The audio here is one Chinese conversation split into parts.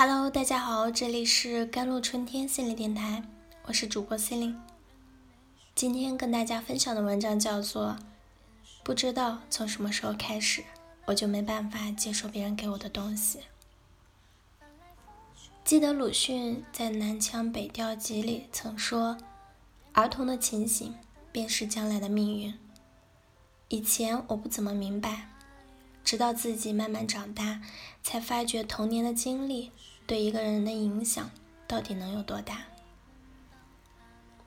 Hello，大家好，这里是甘露春天心理电台，我是主播 c e l i n e 今天跟大家分享的文章叫做《不知道从什么时候开始，我就没办法接受别人给我的东西》。记得鲁迅在《南腔北调集》里曾说：“儿童的情形便是将来的命运。”以前我不怎么明白。直到自己慢慢长大，才发觉童年的经历对一个人的影响到底能有多大。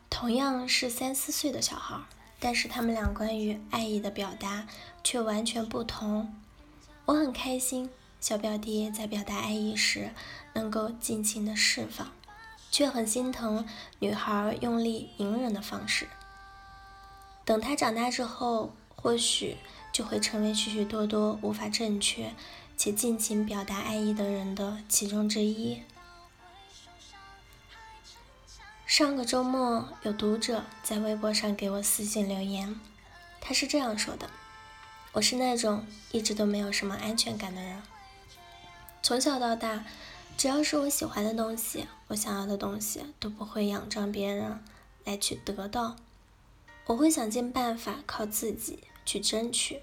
同样是三四岁的小孩，但是他们俩关于爱意的表达却完全不同。我很开心小表弟在表达爱意时能够尽情的释放，却很心疼女孩用力隐忍的方式。等他长大之后，或许。就会成为许许多多无法正确且尽情表达爱意的人的其中之一。上个周末，有读者在微博上给我私信留言，他是这样说的：“我是那种一直都没有什么安全感的人，从小到大，只要是我喜欢的东西，我想要的东西，都不会仰仗别人来去得到，我会想尽办法靠自己。”去争取，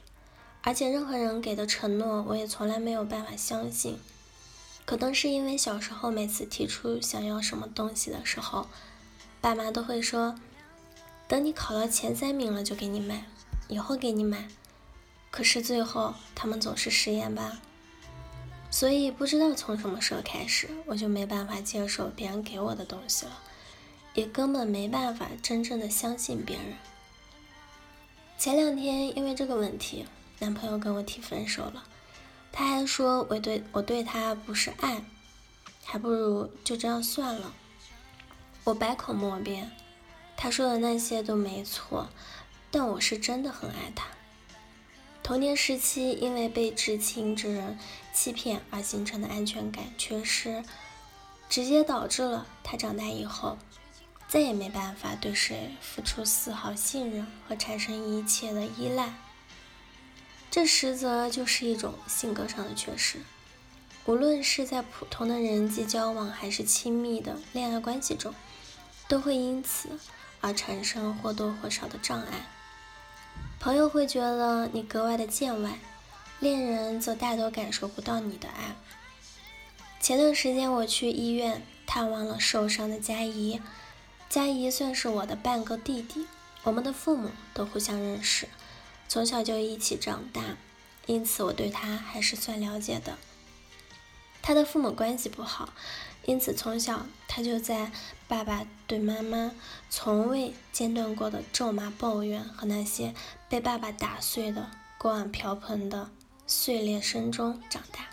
而且任何人给的承诺，我也从来没有办法相信。可能是因为小时候每次提出想要什么东西的时候，爸妈都会说：“等你考到前三名了就给你买，以后给你买。”可是最后他们总是食言吧。所以不知道从什么时候开始，我就没办法接受别人给我的东西了，也根本没办法真正的相信别人。前两天因为这个问题，男朋友跟我提分手了。他还说我对我对他不是爱，还不如就这样算了。我百口莫辩，他说的那些都没错，但我是真的很爱他。童年时期因为被至亲之人欺骗而形成的安全感缺失，直接导致了他长大以后。再也没办法对谁付出丝毫信任和产生一切的依赖，这实则就是一种性格上的缺失。无论是在普通的人际交往，还是亲密的恋爱关系中，都会因此而产生或多或少的障碍。朋友会觉得你格外的见外，恋人则大多感受不到你的爱。前段时间我去医院探望了受伤的佳怡。佳怡算是我的半个弟弟，我们的父母都互相认识，从小就一起长大，因此我对他还是算了解的。他的父母关系不好，因此从小他就在爸爸对妈妈从未间断过的咒骂、抱怨和那些被爸爸打碎的锅碗瓢盆的碎裂声中长大。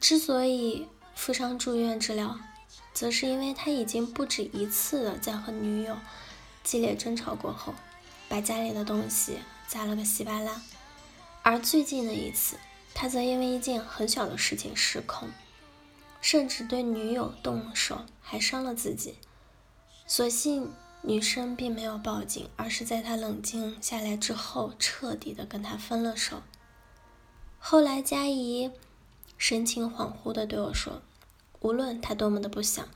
之所以负伤住院治疗。则是因为他已经不止一次的在和女友激烈争吵过后，把家里的东西砸了个稀巴烂。而最近的一次，他则因为一件很小的事情失控，甚至对女友动了手，还伤了自己。所幸女生并没有报警，而是在他冷静下来之后，彻底的跟他分了手。后来佳怡神情恍惚的对我说。无论他多么的不想，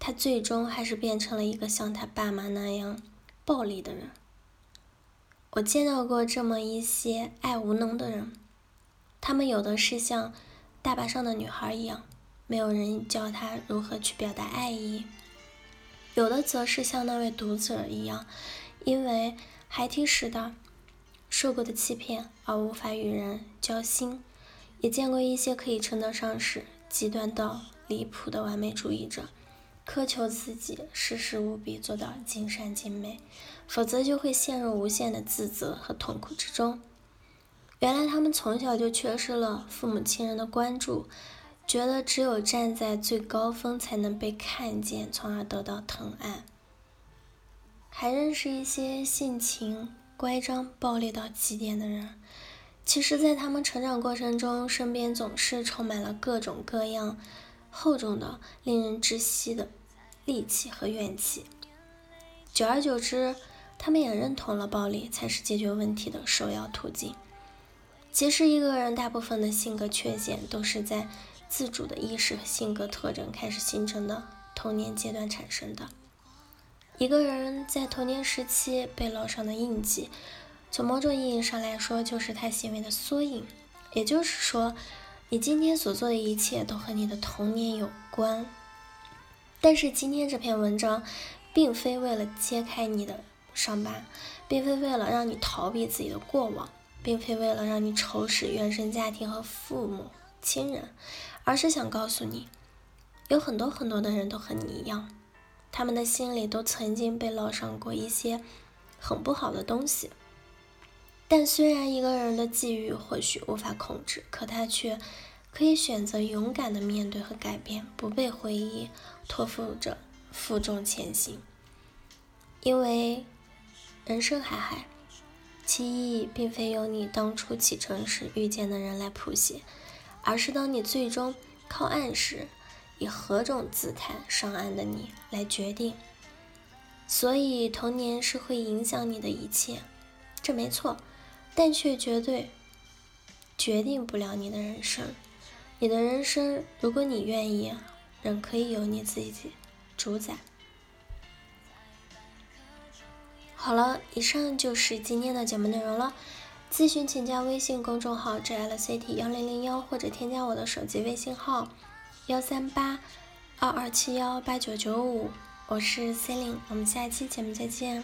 他最终还是变成了一个像他爸妈那样暴力的人。我见到过这么一些爱无能的人，他们有的是像大巴上的女孩一样，没有人教他如何去表达爱意；有的则是像那位读者一样，因为孩提时代受过的欺骗而无法与人交心。也见过一些可以称得上是极端到。离谱的完美主义者，苛求自己事事无比做到尽善尽美，否则就会陷入无限的自责和痛苦之中。原来他们从小就缺失了父母亲人的关注，觉得只有站在最高峰才能被看见，从而得到疼爱。还认识一些性情乖张、暴力到极点的人，其实，在他们成长过程中，身边总是充满了各种各样。厚重的、令人窒息的戾气和怨气，久而久之，他们也认同了暴力才是解决问题的首要途径。其实，一个人大部分的性格缺陷都是在自主的意识和性格特征开始形成的童年阶段产生的。一个人在童年时期被烙上的印记，从某种意义上来说，就是他行为的缩影。也就是说，你今天所做的一切都和你的童年有关。但是今天这篇文章，并非为了揭开你的伤疤，并非为了让你逃避自己的过往，并非为了让你仇视原生家庭和父母亲人，而是想告诉你，有很多很多的人都和你一样，他们的心里都曾经被烙上过一些很不好的东西。但虽然一个人的际遇或许无法控制，可他却可以选择勇敢的面对和改变，不被回忆托付着负重前行。因为人生海海，其意义并非由你当初启程时遇见的人来谱写，而是当你最终靠岸时，以何种姿态上岸的你来决定。所以童年是会影响你的一切，这没错。但却绝对决定不了你的人生。你的人生，如果你愿意，仍可以由你自己主宰。好了，以上就是今天的节目内容了。咨询请加微信公众号 “jlct 幺零零幺”或者添加我的手机微信号幺三八二二七幺八九九五。我是 c e l i n e 我们下期节目再见。